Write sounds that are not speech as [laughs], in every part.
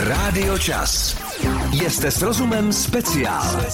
Rádio Čas. Jste s rozumem speciál.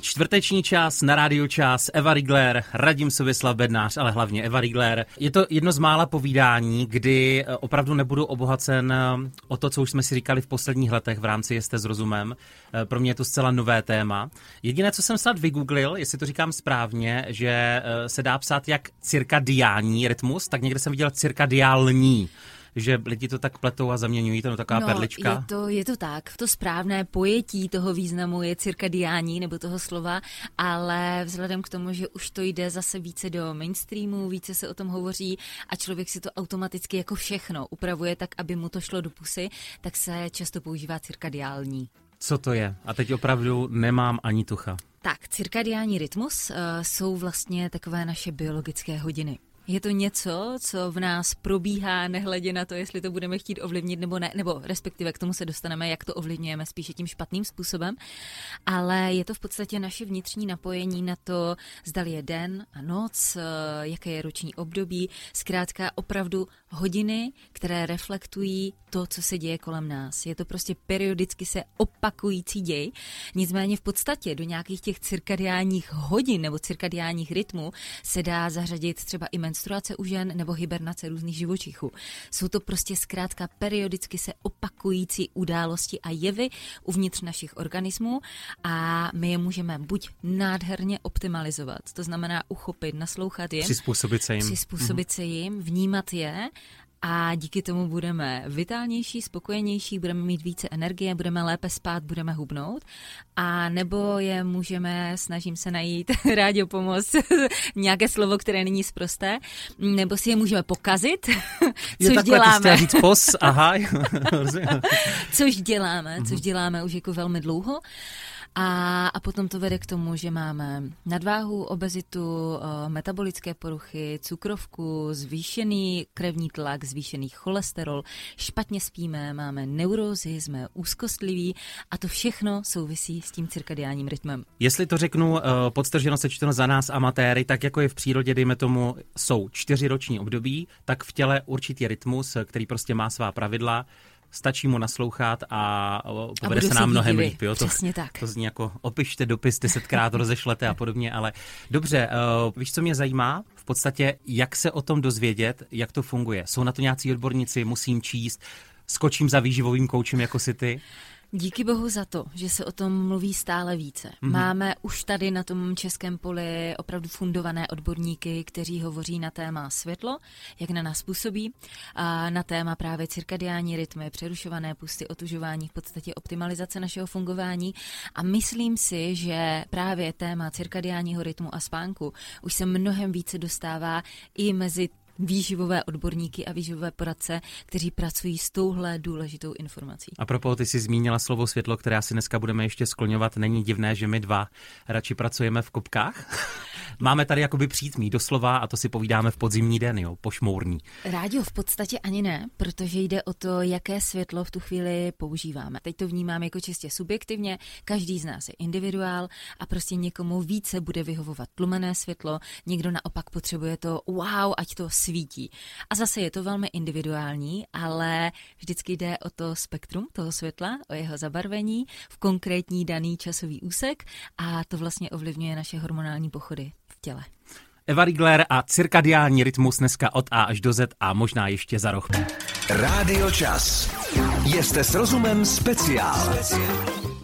Čtvrteční čas na rádio čas, Eva Rigler, Radim Sověslav Bednář, ale hlavně Eva Rigler. Je to jedno z mála povídání, kdy eh, opravdu nebudu obohacen eh, o to, co už jsme si říkali v posledních letech v rámci Jste s rozumem. Eh, pro mě je to zcela nové téma. Jediné, co jsem snad vygooglil, jestli to říkám správně, že se dá psát jak cirkadiální rytmus, tak někde jsem viděl cirkadiální že lidi to tak pletou a zaměňují to na taková no, perlička. Je to, je to tak. To správné pojetí toho významu je cirkadiální nebo toho slova, ale vzhledem k tomu, že už to jde zase více do mainstreamu, více se o tom hovoří a člověk si to automaticky jako všechno upravuje tak, aby mu to šlo do pusy, tak se často používá cirkadiální. Co to je? A teď opravdu nemám ani tucha. Tak, cirkadiální rytmus uh, jsou vlastně takové naše biologické hodiny. Je to něco, co v nás probíhá, nehledě na to, jestli to budeme chtít ovlivnit nebo ne, nebo respektive k tomu se dostaneme, jak to ovlivňujeme spíše tím špatným způsobem, ale je to v podstatě naše vnitřní napojení na to, zdali je den a noc, eh, jaké je roční období, zkrátka opravdu hodiny, které reflektují to, co se děje kolem nás. Je to prostě periodicky se opakující děj, nicméně v podstatě do nějakých těch cirkadiálních hodin nebo cirkadiálních rytmů se dá zařadit třeba i menstruace u žen nebo hibernace různých živočichů. Jsou to prostě zkrátka periodicky se opakující události a jevy uvnitř našich organismů a my je můžeme buď nádherně optimalizovat, to znamená uchopit, naslouchat jim, přizpůsobit se jim, přizpůsobit se jim vnímat je a díky tomu budeme vitálnější, spokojenější, budeme mít více energie, budeme lépe spát, budeme hubnout. A nebo je můžeme, snažím se najít [laughs] rádio pomoc, [laughs] nějaké slovo, které není zprosté, nebo si je můžeme pokazit, [laughs] což jo, děláme. říct pos, aha. což děláme, což Mhm. děláme už jako velmi dlouho. A, a potom to vede k tomu, že máme nadváhu, obezitu, eh, metabolické poruchy, cukrovku, zvýšený krevní tlak, zvýšený cholesterol, špatně spíme, máme neurózy, jsme úzkostliví a to všechno souvisí s tím cirkadiálním rytmem. Jestli to řeknu uh, podstrženo sečteno za nás amatéry, tak jako je v přírodě, dejme tomu, jsou čtyři roční období, tak v těle určitý rytmus, který prostě má svá pravidla, stačí mu naslouchat a povede budou se nám mnohem líp. Jo? To, Přesně tak. To zní jako opište dopis, desetkrát rozešlete a podobně, ale dobře, uh, víš, co mě zajímá? V podstatě, jak se o tom dozvědět, jak to funguje. Jsou na to nějací odborníci, musím číst, skočím za výživovým koučem jako si ty. Díky bohu za to, že se o tom mluví stále více. Mm-hmm. Máme už tady na tom českém poli opravdu fundované odborníky, kteří hovoří na téma světlo, jak na nás působí, a na téma právě cirkadiální rytmy, přerušované pusty, otužování, v podstatě optimalizace našeho fungování. A myslím si, že právě téma cirkadiálního rytmu a spánku už se mnohem více dostává i mezi výživové odborníky a výživové poradce, kteří pracují s touhle důležitou informací. A propos, ty jsi zmínila slovo světlo, které asi dneska budeme ještě skloňovat. Není divné, že my dva radši pracujeme v kopkách? Máme tady jakoby přítmí doslova a to si povídáme v podzimní den, jo, pošmourní. Rádio v podstatě ani ne, protože jde o to, jaké světlo v tu chvíli používáme. Teď to vnímám jako čistě subjektivně, každý z nás je individuál a prostě někomu více bude vyhovovat tlumené světlo, někdo naopak potřebuje to wow, ať to svítí. A zase je to velmi individuální, ale vždycky jde o to spektrum toho světla, o jeho zabarvení v konkrétní daný časový úsek a to vlastně ovlivňuje naše hormonální pochody v těle. Eva Rigler a cirkadiální rytmus dneska od A až do Z a možná ještě za roh. Rádio Čas. Jste s rozumem speciál.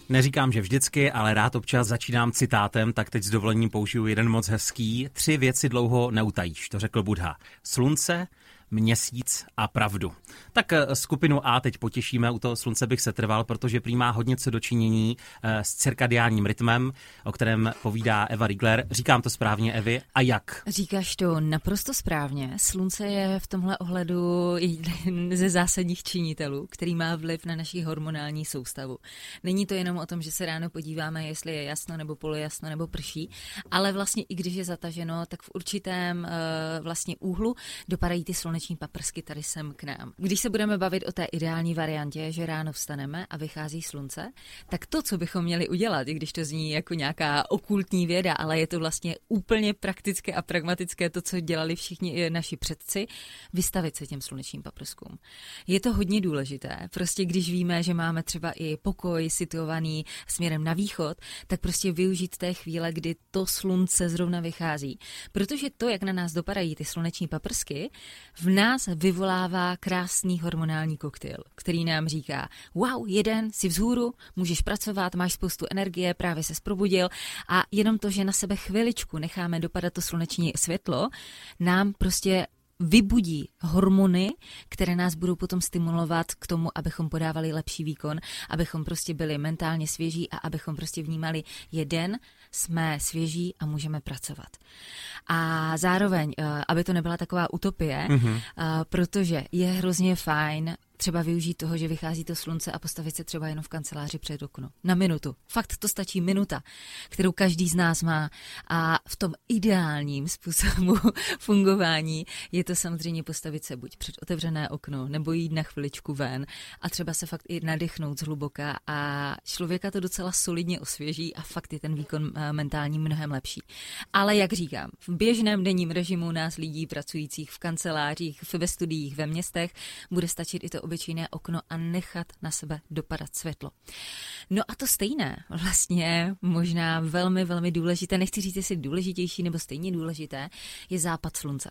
Neříkám, že vždycky, ale rád občas začínám citátem, tak teď s dovolením použiju jeden moc hezký. Tři věci dlouho neutajíš, to řekl Budha. Slunce, měsíc a pravdu. Tak eh, skupinu A teď potěšíme, u toho slunce bych se trval, protože prý má hodně co dočinění eh, s cirkadiálním rytmem, o kterém povídá Eva Rigler. Říkám to správně, Evi, a jak? Říkáš to naprosto správně. Slunce je v tomhle ohledu jeden ze zásadních činitelů, který má vliv na naši hormonální soustavu. Není to jenom o tom, že se ráno podíváme, jestli je jasno nebo polojasno nebo prší, ale vlastně i když je zataženo, tak v určitém uh, vlastně úhlu dopadají ty sluneční sluneční paprsky tady sem k nám. Když se budeme bavit o té ideální variantě, že ráno vstaneme a vychází slunce, tak to, co bychom měli udělat, i když to zní jako nějaká okultní věda, ale je to vlastně úplně praktické a pragmatické to, co dělali všichni naši předci, vystavit se těm slunečním paprskům. Je to hodně důležité. Prostě když víme, že máme třeba i pokoj situovaný směrem na východ, tak prostě využít té chvíle, kdy to slunce zrovna vychází. Protože to, jak na nás dopadají ty sluneční paprsky, v nás vyvolává krásný hormonální koktejl, který nám říká, wow, jeden, si vzhůru, můžeš pracovat, máš spoustu energie, právě se probudil. A jenom to, že na sebe chviličku necháme dopadat to sluneční světlo, nám prostě vybudí hormony, které nás budou potom stimulovat k tomu, abychom podávali lepší výkon, abychom prostě byli mentálně svěží a abychom prostě vnímali jeden, jsme svěží a můžeme pracovat. A zároveň, eh, aby to nebyla taková utopie, mm-hmm. protože je hrozně fajn třeba využít toho, že vychází to slunce a postavit se třeba jenom v kanceláři před okno. Na minutu. Fakt to stačí minuta, kterou každý z nás má. A v tom ideálním způsobu [laughs] fungování je to samozřejmě postavit se buď před otevřené okno, nebo jít na chviličku ven a třeba se fakt i nadechnout zhluboka a člověka to docela solidně osvěží a fakt je ten výkon eh, mentální mnohem lepší. Ale jak říkám, v běžném denním režimu nás lidí pracujících v kancelářích, ve studiích, ve městech bude stačit i to obyčejné okno a nechat na sebe dopadat světlo. No a to stejné, vlastně možná velmi, velmi důležité, nechci říct, jestli důležitější nebo stejně důležité, je západ slunce.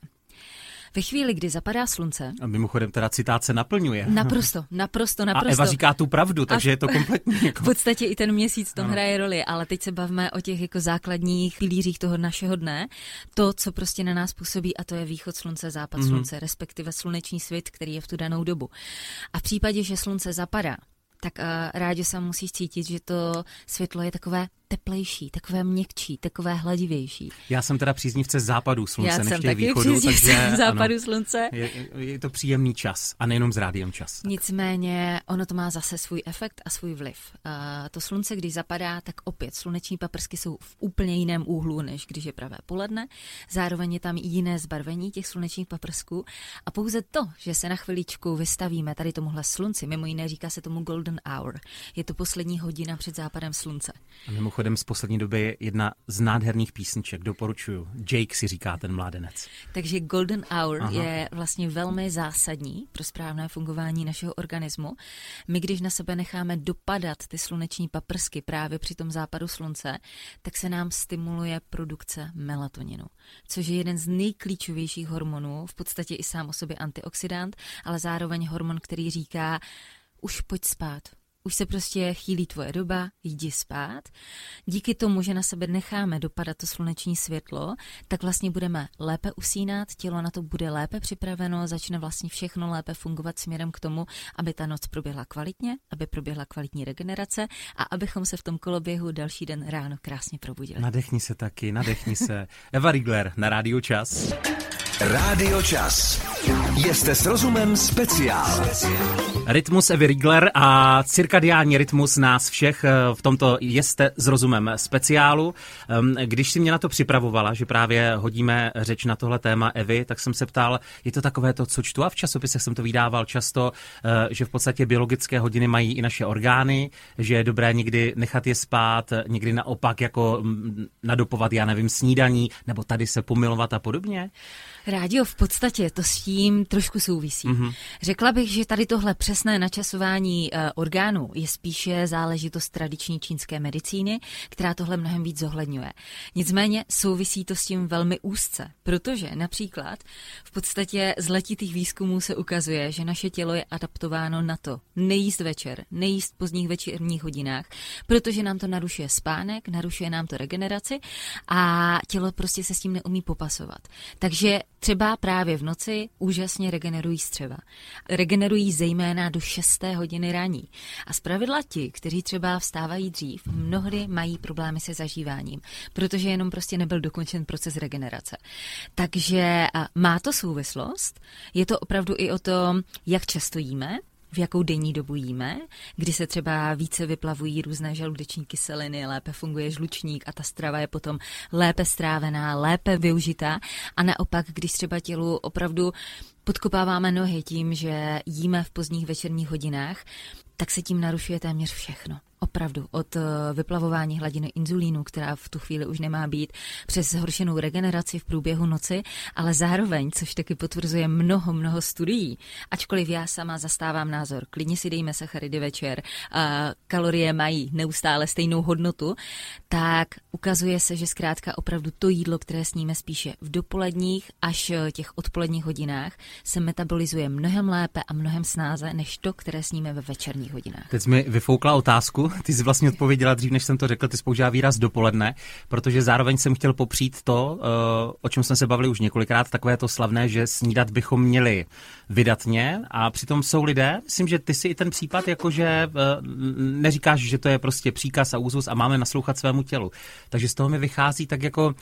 Ve chvíli, kdy zapadá slunce. A mimochodem teda citát se naplňuje. Naprosto, naprosto, [laughs] naprosto. A Eva říká tu pravdu, takže a je to kompletní. Jako... V podstatě i ten měsíc tom ano. hraje roli, ale teď se bavíme o těch jako základních pilířích toho našeho dne. To, co prostě na nás působí, a to je východ slunce, západ mm-hmm. slunce, respektive sluneční svět, který je v tu danou dobu. A v případě, že slunce zapadá, tak uh, rádi se musíš cítit, že to světlo je takové teplejší, takové měkčí, takové hladivější. Já jsem teda příznivce západu slunce, Já než jsem taky východu, takže [laughs] západu ano, slunce. Je, je to příjemný čas a nejenom s rádiem čas. Nicméně ono to má zase svůj efekt a svůj vliv. Uh, to slunce, když zapadá, tak opět sluneční paprsky jsou v úplně jiném úhlu, než když je pravé poledne. Zároveň je tam jiné zbarvení těch slunečních paprsků a pouze to, že se na chviličku vystavíme tady tomuhle slunci, mimo jiné říká se tomu golden hour, je to poslední hodina před západem slunce. A mimochodem mimochodem z poslední doby jedna z nádherných písniček, doporučuju. Jake si říká ten mládenec. Takže Golden Hour Aha. je vlastně velmi zásadní pro správné fungování našeho organismu. My, když na sebe necháme dopadat ty sluneční paprsky právě při tom západu slunce, tak se nám stimuluje produkce melatoninu, což je jeden z nejklíčovějších hormonů, v podstatě i sám o sobě antioxidant, ale zároveň hormon, který říká, už pojď spát, už se prostě chýlí tvoje doba, jdi spát. Díky tomu, že na sebe necháme dopadat to sluneční světlo, tak vlastně budeme lépe usínat, tělo na to bude lépe připraveno, začne vlastně všechno lépe fungovat směrem k tomu, aby ta noc proběhla kvalitně, aby proběhla kvalitní regenerace a abychom se v tom koloběhu další den ráno krásně probudili. Nadechni se taky, nadechni se. Eva Rigler na Rádiu Čas. Rádio Čas. Jste s rozumem speciál. Rytmus Evy Rigler a cirkadiální rytmus nás všech eh, v tomto Jste s rozumem speciálu. Ehm, když si mě na to připravovala, že právě hodíme řeč na tohle téma Evy, tak jsem se ptal, je to takové to, co čtu a v časopisech jsem to vydával často, eh, že v podstatě biologické hodiny mají i naše orgány, že je dobré někdy nechat je spát, někdy naopak jako mm, nadopovat, já nevím, snídaní, nebo tady se pomilovat a podobně. Rádio v podstatě to s tím trošku souvisí. Mm-hmm. Řekla bych, že tady tohle přesné načasování uh, orgánů je spíše záležitost tradiční čínské medicíny, která tohle mnohem víc zohledňuje. Nicméně souvisí to s tím velmi úzce, protože například v podstatě z letitých výzkumů se ukazuje, že naše tělo je adaptováno na to nejíst večer, nejíst v pozdních večerních hodinách, protože nám to narušuje spánek, narušuje nám to regeneraci a tělo prostě se s tím neumí popasovat. Takže Třeba právě v noci úžasně regenerují střeva. Regenerují zejména do 6. hodiny raní. A zpravidla ti, kteří třeba vstávají dřív, mnohdy mají problémy se zažíváním, protože jenom prostě nebyl dokončen proces regenerace. Takže má to souvislost. Je to opravdu i o tom, jak často jíme, v jakou denní dobu jíme, kdy se třeba více vyplavují různé žaludeční kyseliny, lépe funguje žlučník a ta strava je potom lépe strávená, lépe využitá. A naopak, když třeba tělu opravdu podkopáváme nohy tím, že jíme v pozdních večerních hodinách, tak se tím narušuje téměř všechno. Opravdu, od eh, vyplavování hladiny inzulínu, která v tu chvíli už nemá být, přes zhoršenou regeneraci v průběhu noci, ale zároveň, což taky potvrzuje mnoho, mnoho studií, ačkoliv já sama zastávám názor, klidně si dejme sacharidy večer, a kalorie mají neustále stejnou hodnotu, tak ukazuje se, že zkrátka opravdu to jídlo, které sníme spíše v dopoledních až eh, těch odpoledních hodinách, se metabolizuje mnohem lépe a mnohem snáze, než to, které sníme ve večerních hodinách. Teď mi vyfoukla otázku, ty jsi vlastně odpověděla dřív, než jsem to řekl, ty spoužívá výraz dopoledne, protože zároveň jsem chtěl popřít to, eh, o čem jsme se bavili už několikrát, takové to slavné, že snídat bychom měli vydatně a přitom jsou lidé, myslím, že ty si i ten případ, jakože eh, neříkáš, že to je prostě příkaz a úzus a máme naslouchat svému tělu. Takže z toho mi vychází tak jako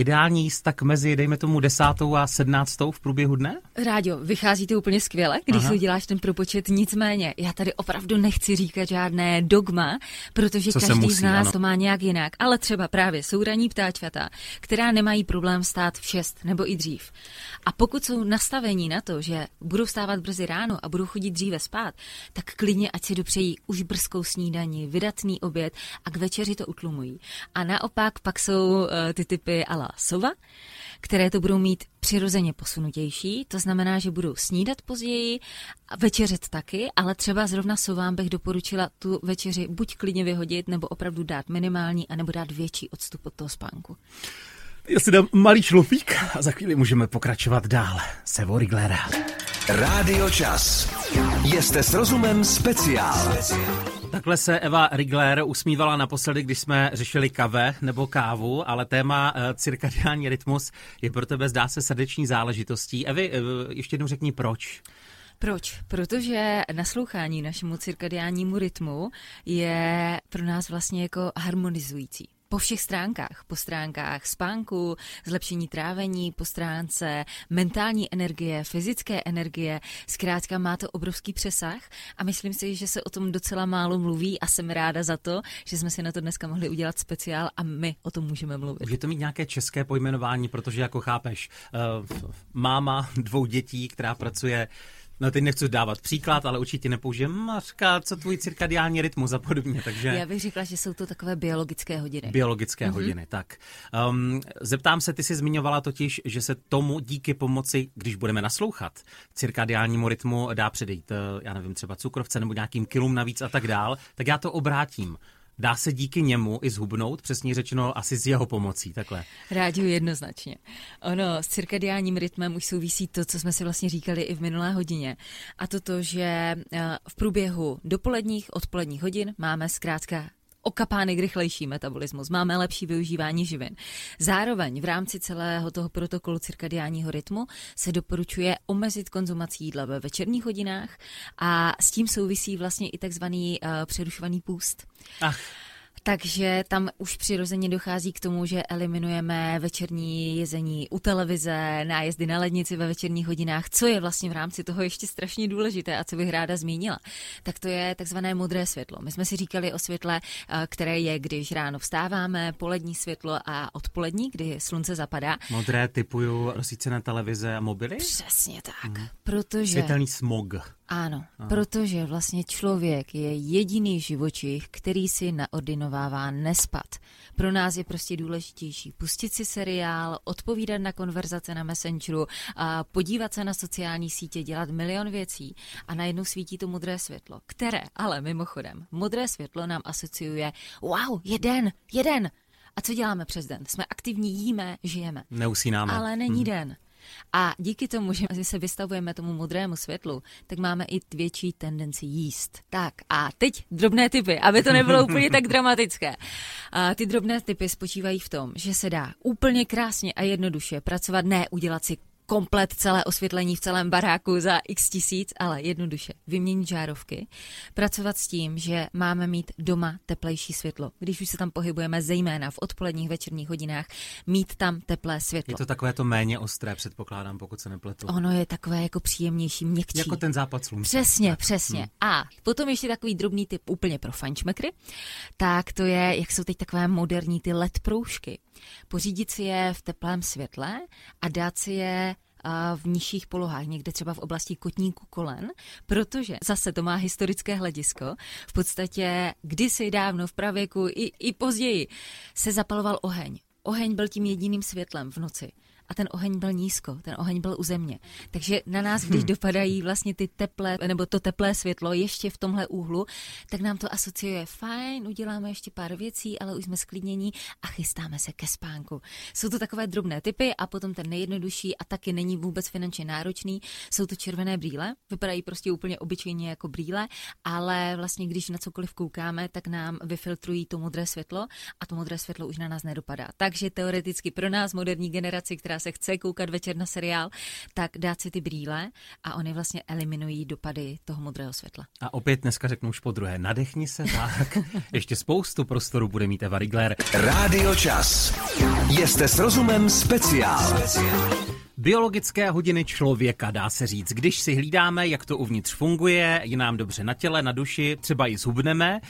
ideální jíst tak mezi, dejme tomu, desátou a sednáctou v průběhu dne? Rádio, vychází to úplně skvěle, když si uděláš ten propočet. Nicméně, já tady opravdu nechci říkat žádné dogma, protože Co každý musí, z nás ano. to má nějak jinak. Ale třeba právě jsou raní ptáčata, která nemají problém stát v 6 nebo i dřív. A pokud jsou nastavení na to, že budou stávat brzy ráno a budou chodit dříve spát, tak klidně ať si dopřejí už brzkou snídaní, vydatný oběd a k večeři to utlumují. A naopak pak jsou uh, ty typy ala sova, které to budou mít přirozeně posunutější, to znamená, že budou snídat později, a večeřet taky, ale třeba zrovna sovám bych doporučila tu večeři buď klidně vyhodit, nebo opravdu dát minimální, anebo dát větší odstup od toho spánku. Já si dám malý šlofík a za chvíli můžeme pokračovat dál. Sevo Riglera. Rádio Čas. Jste s rozumem speciál. Takhle se Eva Rigler usmívala naposledy, když jsme řešili kave nebo kávu, ale téma uh, cirkadiální rytmus je pro tebe zdá se srdeční záležitostí. Evi, uh, ještě jednou řekni proč. Proč? Protože naslouchání našemu cirkadiánnímu rytmu je pro nás vlastně jako harmonizující po všech stránkách. Po stránkách spánku, zlepšení trávení, po stránce mentální energie, fyzické energie. Zkrátka má to obrovský přesah a myslím si, že se o tom docela málo mluví a jsem ráda za to, že jsme si na to dneska mohli udělat speciál a my o tom můžeme mluvit. Může to mít nějaké české pojmenování, protože jako chápeš, uh, máma dvou dětí, která pracuje No teď nechci dávat příklad, ale určitě nepoužijem Mařka, co tvůj cirkadiální rytmus a podobně, takže... Já bych řekla, že jsou to takové biologické hodiny. Biologické mm-hmm. hodiny, tak. Um, zeptám se, ty jsi zmiňovala totiž, že se tomu díky pomoci, když budeme naslouchat cirkadiálnímu rytmu, dá předejít, eh, já nevím, třeba cukrovce nebo nějakým kilům navíc a tak dál, tak já to obrátím. Dá se díky němu i zhubnout, přesně řečeno asi s jeho pomocí, takhle. Rádiu jednoznačně. Ono s cirkadiálním rytmem už souvisí to, co jsme si vlastně říkali i v minulé hodině. A to to, že eh, v průběhu dopoledních, odpoledních hodin máme zkrátka okapánek rychlejší metabolismus, máme lepší využívání živin. Zároveň v rámci celého toho protokolu cirkadiálního rytmu se doporučuje omezit konzumaci jídla ve večerních hodinách a s tím souvisí vlastně i takzvaný uh, přerušovaný půst. Ach. Takže tam už přirozeně dochází k tomu, že eliminujeme večerní jezení u televize, nájezdy na lednici ve večerních hodinách, co je vlastně v rámci toho ještě strašně důležité a co bych ráda zmínila. Tak to je takzvané modré světlo. My jsme si říkali o světle, eh, které je, když ráno vstáváme, polední světlo a odpolední, kdy slunce zapadá. Modré typuju rozsvícené televize a mobily? Přesně tak, hmm. protože... Světelný smog. Ano, Aha. protože vlastně člověk je jediný živočich, který si naordinovává nespat. Pro nás je prostě důležitější pustit si seriál, odpovídat na konverzace na Messengeru, a podívat se na sociální sítě, dělat milion věcí a najednou svítí to modré světlo, které ale mimochodem, modré světlo nám asociuje, wow, jeden, jeden. A co děláme přes den? Jsme aktivní, jíme, žijeme. Neusínáme. Ale není hmm. den. A díky tomu, že se vystavujeme tomu modrému světlu, tak máme i větší tendenci jíst. Tak a teď drobné typy, aby to nebylo úplně tak dramatické. A ty drobné typy spočívají v tom, že se dá úplně krásně a jednoduše pracovat, ne udělat si komplet celé osvětlení v celém baráku za x tisíc, ale jednoduše vyměnit žárovky, pracovat s tím, že máme mít doma teplejší světlo. Když už se tam pohybujeme, zejména v odpoledních večerních hodinách, mít tam teplé světlo. Je to takové to méně ostré, předpokládám, pokud se nepletu. Ono je takové jako příjemnější, měkčí. Jako ten západ slunce. Přesně, přesně. Hmm. A potom ještě takový drobný typ úplně pro fančmekry, tak to je, jak jsou teď takové moderní ty LED proužky. Pořídit si je v teplém světle a dát si je v nižších polohách, někde třeba v oblasti kotníku kolen, protože zase to má historické hledisko. V podstatě kdysi dávno v pravěku i, i později se zapaloval oheň. Oheň byl tím jediným světlem v noci a ten oheň byl nízko, ten oheň byl u země. Takže na nás, když hmm. dopadají vlastně ty teplé, nebo to teplé světlo ještě v tomhle úhlu, tak nám to asociuje fajn, uděláme ještě pár věcí, ale už jsme sklidnění a chystáme se ke spánku. Jsou to takové drobné typy a potom ten nejjednodušší a taky není vůbec finančně náročný, jsou to červené brýle. Vypadají prostě úplně obyčejně jako brýle, ale vlastně když na cokoliv koukáme, tak nám vyfiltrují to modré světlo a to modré světlo už na nás nedopadá. Takže teoreticky pro nás, moderní generaci, která se chce koukat večer na seriál, tak dát si ty brýle a oni vlastně eliminují dopady toho modrého světla. A opět dneska řeknu už po druhé, nadechni se tak. [laughs] Ještě spoustu prostoru bude mít Eva Rigler. Rádio Čas. Jste s rozumem speciál. speciál. Biologické hodiny člověka, dá se říct. Když si hlídáme, jak to uvnitř funguje, je nám dobře na těle, na duši, třeba i zhubneme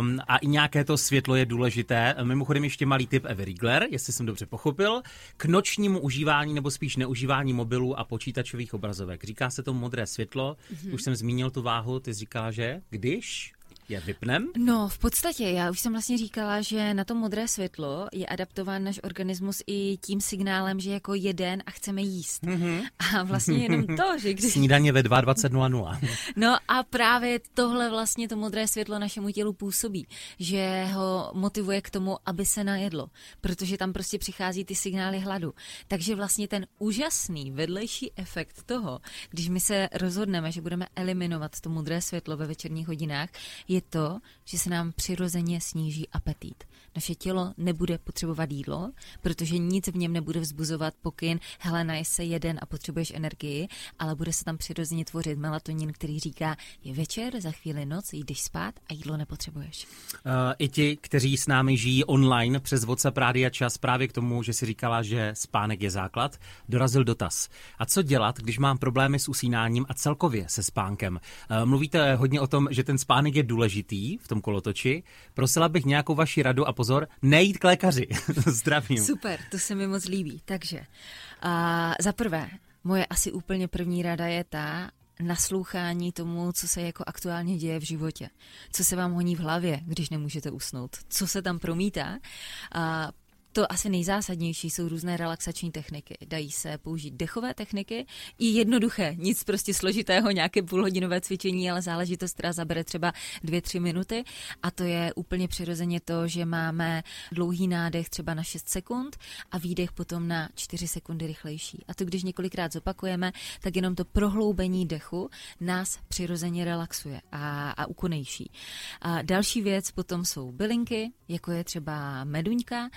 um, a i nějaké to světlo je důležité. Mimochodem ještě malý tip Evy Riegler, jestli jsem dobře pochopil, k nočnímu užívání nebo spíš neužívání mobilů a počítačových obrazovek. Říká se to modré světlo, mm-hmm. už jsem zmínil tu váhu, ty jsi říkala, že když? Je vypnem? No, v podstatě, já už jsem vlastně říkala, že na to modré světlo je adaptován náš organismus i tím signálem, že jako jeden a chceme jíst. Mm-hmm. A vlastně jenom to, že když... Snídaně ve 22.00. no a právě tohle vlastně to modré světlo našemu tělu působí, že ho motivuje k tomu, aby se najedlo, protože tam prostě přichází ty signály hladu. Takže vlastně ten úžasný vedlejší efekt toho, když my se rozhodneme, že budeme eliminovat to modré světlo ve večerních hodinách, je je to, že se nám přirozeně sníží apetit. Naše tělo nebude potřebovat jídlo, protože nic v něm nebude vzbuzovat pokyn, hele, naj se jeden a potřebuješ energii, ale bude se tam přirozeně tvořit melatonin, který říká, je večer, za chvíli noc, jdeš spát a jídlo nepotřebuješ. Uh, I ti, kteří s námi žijí online přes WhatsApp Rádia Čas právě k tomu, že si říkala, že spánek je základ, dorazil dotaz. A co dělat, když mám problémy s usínáním a celkově se spánkem? Uh, mluvíte hodně o tom, že ten spánek je důležitý důležitý v tom kolotoči. Prosila bych nějakou vaši radu a pozor, nejít k lékaři. [laughs] Zdravím. Super, to se mi moc líbí. Takže a za prvé, moje asi úplně první rada je ta, naslouchání tomu, co se jako aktuálně děje v životě. Co se vám honí v hlavě, když nemůžete usnout. Co se tam promítá. A to asi nejzásadnější jsou různé relaxační techniky. Dají se použít dechové techniky, i jednoduché, nic prostě složitého, nějaké půlhodinové cvičení, ale záležitost, která zabere třeba dvě, tři minuty. A to je úplně přirozeně to, že máme dlouhý nádech třeba na 6 sekund a výdech potom na 4 sekundy rychlejší. A to, když několikrát zopakujeme, tak jenom to prohloubení dechu nás přirozeně relaxuje a, a ukonejší. A další věc potom jsou bylinky, jako je třeba meduňka,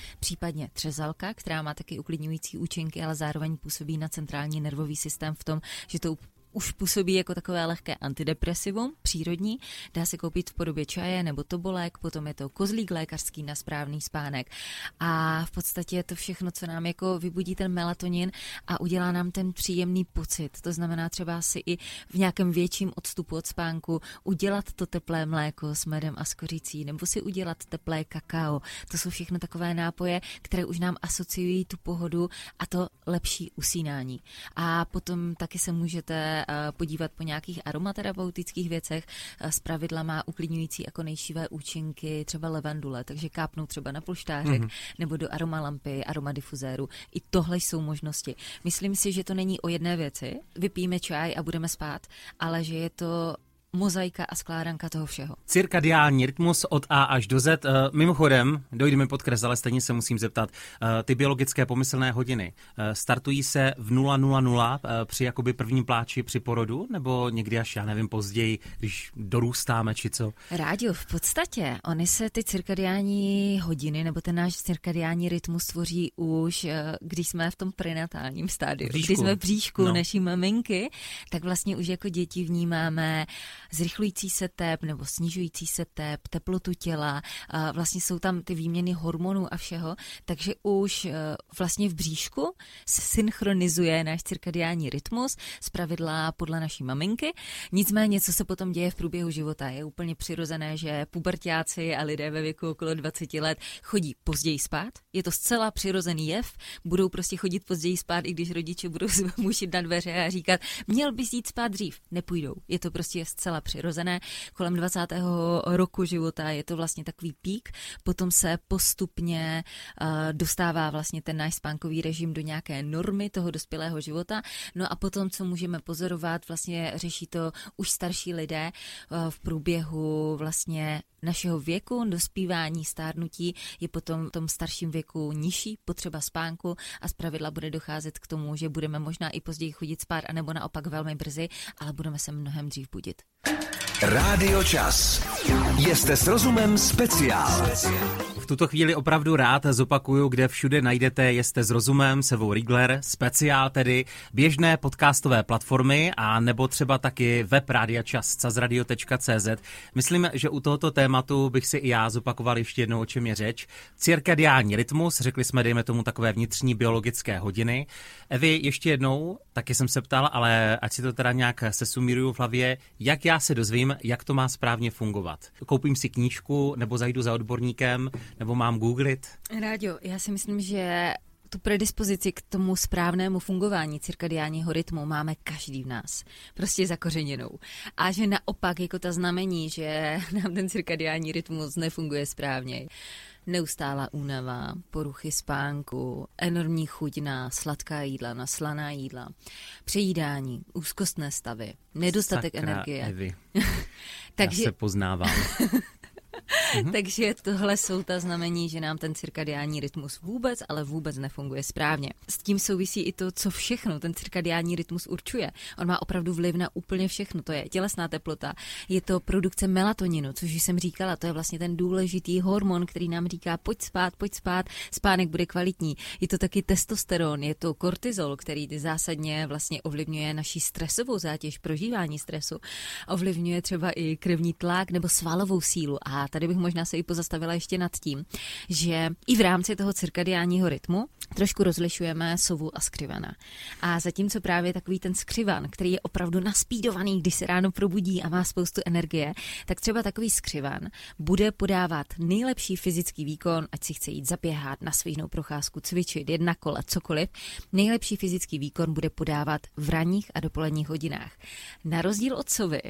případně třezalka, která má taky uklidňující účinky, ale zároveň působí na centrální nervový systém v tom, že to už působí jako takové lehké antidepresivum, přírodní, dá se koupit v podobě čaje nebo tobolek, potom je to kozlík lékařský na správný spánek a v podstatě je to všechno, co nám jako vybudí ten melatonin a udělá nám ten příjemný pocit. To znamená třeba si i v nějakém větším odstupu od spánku udělat to teplé mléko s medem a s kořicí nebo si udělat teplé kakao. To jsou všechno takové nápoje, které už nám asociují tu pohodu a to lepší usínání. A potom taky se můžete Eh, podívat po nějakých aromaterapeutických věcech. Eh, z pravidla má uklidňující jako nejšivé účinky třeba levandule, takže kápnout třeba na polštářek mm-hmm. nebo do aromalampy, aromadifuzéru. I tohle jsou možnosti. Myslím si, že to není o jedné věci. Vypijeme čaj a budeme spát, ale že je to mozaika a skládanka toho všeho. Cirkadiální rytmus od A až do Z. Uh, mimochodem, dojdeme pod kres, ale stejně se musím zeptat. Uh, ty biologické pomyslné hodiny uh, startují se v 000 při jakoby prvním pláči při porodu, nebo někdy až, já nevím, později, když dorůstáme, či co? Rádio, v podstatě, oni se ty cirkadiální hodiny, nebo ten náš cirkadiální rytmus tvoří už, když jsme v tom prenatálním stádiu. Když jsme v bříšku no. naší maminky, tak vlastně už jako děti vnímáme zrychlující se tep nebo snižující se tep, teplotu těla, vlastně jsou tam ty výměny hormonů a všeho, takže už e, vlastně v bříšku se synchronizuje náš cirkadiální rytmus, z pravidla podle naší maminky. Nicméně, co se potom děje v průběhu života, je úplně přirozené, že pubertáci a lidé ve věku okolo 20 let chodí později spát. Je to zcela přirozený jev, budou prostě chodit později spát, i když rodiče budou [laughs] mušit na dveře a říkat, měl bys jít spát dřív. Nepůjdou. Je to prostě zcela přirozené. Kolem 20. roku života je to vlastně takový pík, potom se postupně uh, dostává vlastně ten náš spánkový režim do nějaké normy toho dospělého života. No a potom, co můžeme pozorovat, vlastně řeší to už starší lidé uh, v průběhu vlastně našeho věku, dospívání, stárnutí je potom v tom starším věku nižší potřeba spánku a zpravidla bude docházet k tomu, že budeme možná i později chodit spát, anebo naopak velmi brzy, ale budeme se mnohem dřív budit. Rádio Čas. Jste s rozumem speciál. V tuto chvíli opravdu rád zopakuju, kde všude najdete Jste s rozumem, Sevou Rigler, speciál tedy, běžné podcastové platformy a nebo třeba taky web Rádia Čas, cazradio.cz. Myslím, že u tohoto tématu bych si i já zopakoval ještě jednou, o čem je řeč. Cirkadiální rytmus, řekli jsme, dejme tomu takové vnitřní biologické hodiny. Evi, ještě jednou, taky jsem se ptal, ale ať si to teda nějak sesumíruju v hlavě, jak já se dozvím, jak to má správně fungovat. Koupím si knížku nebo zajdu za odborníkem, nebo mám googlit? Rádio, já si myslím, že tu predispozici k tomu správnému fungování cirkadiálního rytmu máme každý v nás. Prostě zakořeněnou. A že naopak jako ta znamení, že nám ten cirkadiální rytmus nefunguje správně. Neustálá únava, poruchy spánku, enormní chuť na sladká jídla, na slaná jídla, přejídání, úzkostné stavy, nedostatek Sakra, energie. Evi. [laughs] Takže... Já se poznávám. [laughs] Mm-hmm. Takže tohle jsou ta znamení, že nám ten cirkadiální rytmus vůbec, ale vůbec nefunguje správně. S tím souvisí i to, co všechno ten cirkadiální rytmus určuje. On má opravdu vliv na úplně všechno. To je tělesná teplota, je to produkce melatoninu, což jsem říkala, to je vlastně ten důležitý hormon, který nám říká, pojď spát, pojď spát, spánek bude kvalitní. Je to taky testosteron, je to kortizol, který zásadně vlastně ovlivňuje naší stresovou zátěž, prožívání stresu, ovlivňuje třeba i krevní tlak nebo svalovou sílu. A tady bych možná se i pozastavila ještě nad tím, že i v rámci toho cirkadiálního rytmu trošku rozlišujeme sovu a skřivana. A zatímco právě takový ten skřivan, který je opravdu naspídovaný, když se ráno probudí a má spoustu energie, tak třeba takový skřivan bude podávat nejlepší fyzický výkon, ať si chce jít zaběhat, na svížnou procházku, cvičit, jedna kola, cokoliv. Nejlepší fyzický výkon bude podávat v ranních a dopoledních hodinách. Na rozdíl od sovy,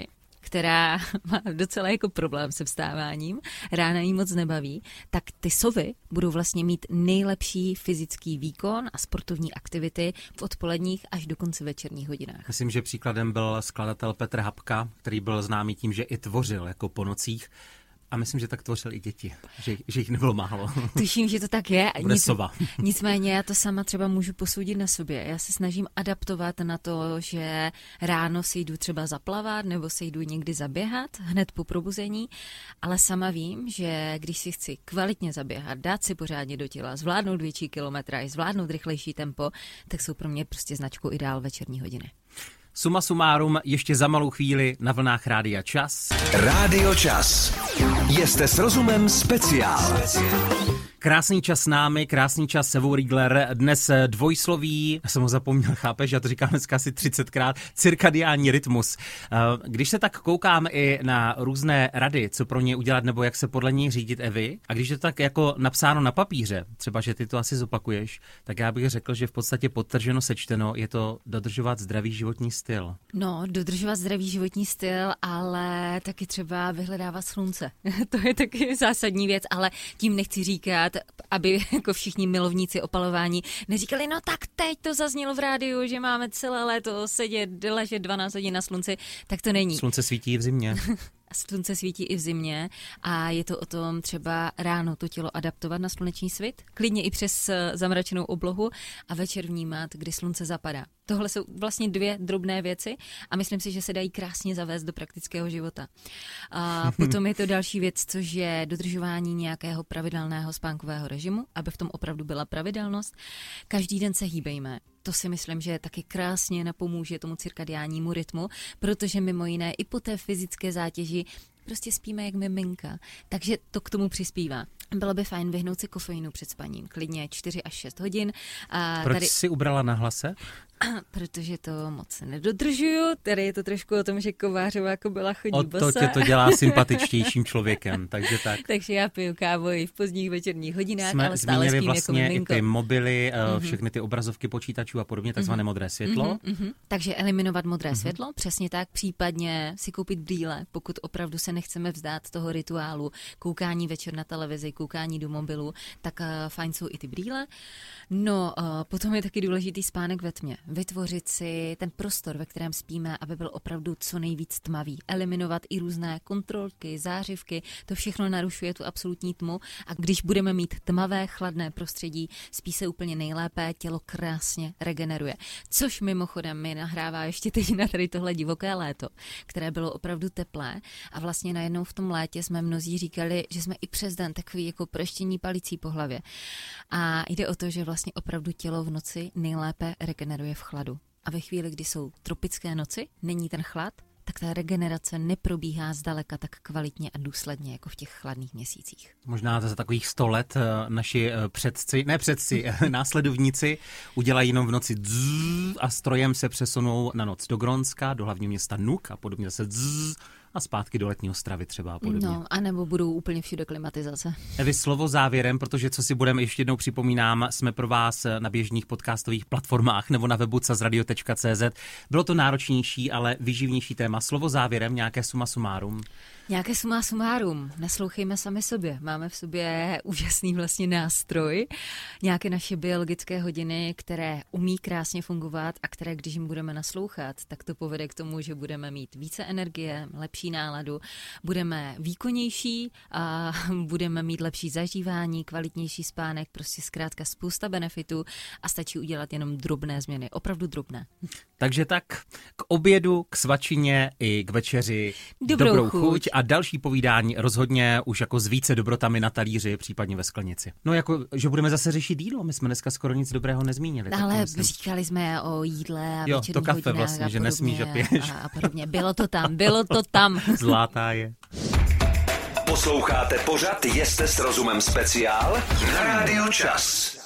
která [laughs] má docela jako problém se vstáváním, rána jí moc nebaví, tak ty sovy budou vlastně mít nejlepší fyzický výkon a sportovní aktivity v odpoledních až do konce večerních hodinách. Myslím, že příkladem byl skladatel Petr Hapka, který byl známý tím, že i tvořil jako po nocích. A myslím, že tak tvořil i děti, že, že jich nebylo málo. [laughs] Tuším, že to tak je. [laughs] Nic, [laughs] nicméně já to sama třeba můžu posoudit na sobě. Já se snažím adaptovat na to, že ráno si jdu třeba zaplavat nebo si jdu někdy zaběhat hned po probuzení, ale sama vím, že když si chci kvalitně zaběhat, dát si pořádně do těla, zvládnout větší kilometraj, zvládnout rychlejší tempo, tak jsou pro mě prostě značkou ideál večerní hodiny. Suma sumárum, ještě za malou chvíli na vlnách Rádia Čas. Rádio Čas. Jste s rozumem speciál. Krásný čas s námi, krásný čas Sevou Riegler, dnes dvojsloví, já jsem ho zapomněl, chápeš, já to říkám dneska asi 30krát, cirkadiální rytmus. Eh, když se tak koukám i na různé rady, co pro ně udělat nebo jak se podle něj řídit Evy, a když je to tak jako napsáno na papíře, třeba, že ty to asi zopakuješ, tak já bych řekl, že v podstatě podtrženo sečteno je to dodržovat zdravý životní styl. No, dodržovat zdravý životní styl, ale taky třeba vyhledávat slunce. [laughs] to je taky zásadní věc, ale tím nechci říkat, aby [laughs] jako všichni milovníci opalování neříkali, no tak teď to zaznělo v rádiu, že máme celé léto sedět, ležet 12 hodin na slunci, tak to není. Slunce svítí v zimě. [laughs] Slunce svítí i v zimě a je to o tom třeba ráno to tělo adaptovat na sluneční svit, klidně i přes eh, zamračenou oblohu a večer vnímat, kdy slunce zapadá. Tohle jsou vlastně dvě drobné věci a myslím si, že se dají krásně zavést do praktického života. A [laughs] potom je to další věc, což je dodržování nějakého pravidelného spánkového režimu, aby v tom opravdu byla pravidelnost. Každý den se hýbejme. To si myslím, že taky krásně napomůže tomu cirkadiánnímu rytmu, protože mimo jiné i po té fyzické zátěži prostě spíme jak miminka. Takže to k tomu přispívá. Bylo by fajn vyhnout si kofeinu před spaním, klidně 4 až 6 hodin. A Proč tady... si ubrala na hlase? [clears throat] Protože to moc nedodržuju. Tady je to trošku o tom, že Kovářová jako byla chodí o to tě to dělá [laughs] sympatičtějším člověkem, takže tak. takže já piju kávu i v pozdních večerních hodinách, Jsme ale stále spím jako vlastně jako miminko. i ty mobily, mm-hmm. všechny ty obrazovky počítačů a podobně, takzvané mm-hmm. modré světlo. Mm-hmm. Takže eliminovat modré mm-hmm. světlo, přesně tak, případně si koupit brýle, pokud opravdu se nechceme vzdát toho rituálu, koukání večer na televizi, koukání do mobilu, tak uh, fajn jsou i ty brýle. No, uh, potom je taky důležitý spánek ve tmě vytvořit si ten prostor, ve kterém spíme, aby byl opravdu co nejvíc tmavý. Eliminovat i různé kontrolky, zářivky, to všechno narušuje tu absolutní tmu a když budeme mít tmavé, chladné prostředí, spí se úplně nejlépe, tělo krásně regeneruje. Což mimochodem mi nahrává ještě teď na tady tohle divoké léto, které bylo opravdu teplé a vlastně najednou v tom létě jsme mnozí říkali, že jsme i přes den takový jako preštění palicí po hlavě. A jde o to, že vlastně opravdu tělo v noci nejlépe regeneruje v chladu. A ve chvíli, kdy jsou tropické noci, není ten chlad, tak ta regenerace neprobíhá zdaleka tak kvalitně a důsledně jako v těch chladných měsících. Možná za takových sto let eh, naši eh, předci, ne předci, [laughs] následovníci udělají jenom v noci dzz a strojem se přesunou na noc do Gronska, do hlavního města Nuk a podobně zase dzz a zpátky do letní Ostravy třeba a podobně. No, anebo budou úplně všude klimatizace. Evi, slovo závěrem, protože co si budeme ještě jednou připomínám, jsme pro vás na běžných podcastových platformách nebo na webu cazradio.cz. Bylo to náročnější, ale vyživnější téma. Slovo závěrem, nějaké suma sumárum. Nějaké suma sumárum. Naslouchejme sami sobě. Máme v sobě úžasný vlastně nástroj, nějaké naše biologické hodiny, které umí krásně fungovat a které, když jim budeme naslouchat, tak to povede k tomu, že budeme mít více energie, lepší náladu, budeme výkonnější a [laughs] budeme mít lepší zažívání, kvalitnější spánek, prostě zkrátka spousta benefitů a stačí udělat jenom drobné změny, opravdu drobné. Takže tak k obědu, k svačině i k večeři dobrou, dobrou chuť. A další povídání rozhodně už jako s více dobrotami na talíři, případně ve sklenici. No jako, že budeme zase řešit jídlo, my jsme dneska skoro nic dobrého nezmínili. Ale myslím... říkali jsme o jídle a jo, to kafe vlastně, že nesmíš a piješ. A, a podobně. Bylo to tam, bylo to tam. [laughs] Zlátá je. Posloucháte pořad Jeste s rozumem speciál na Radio Čas.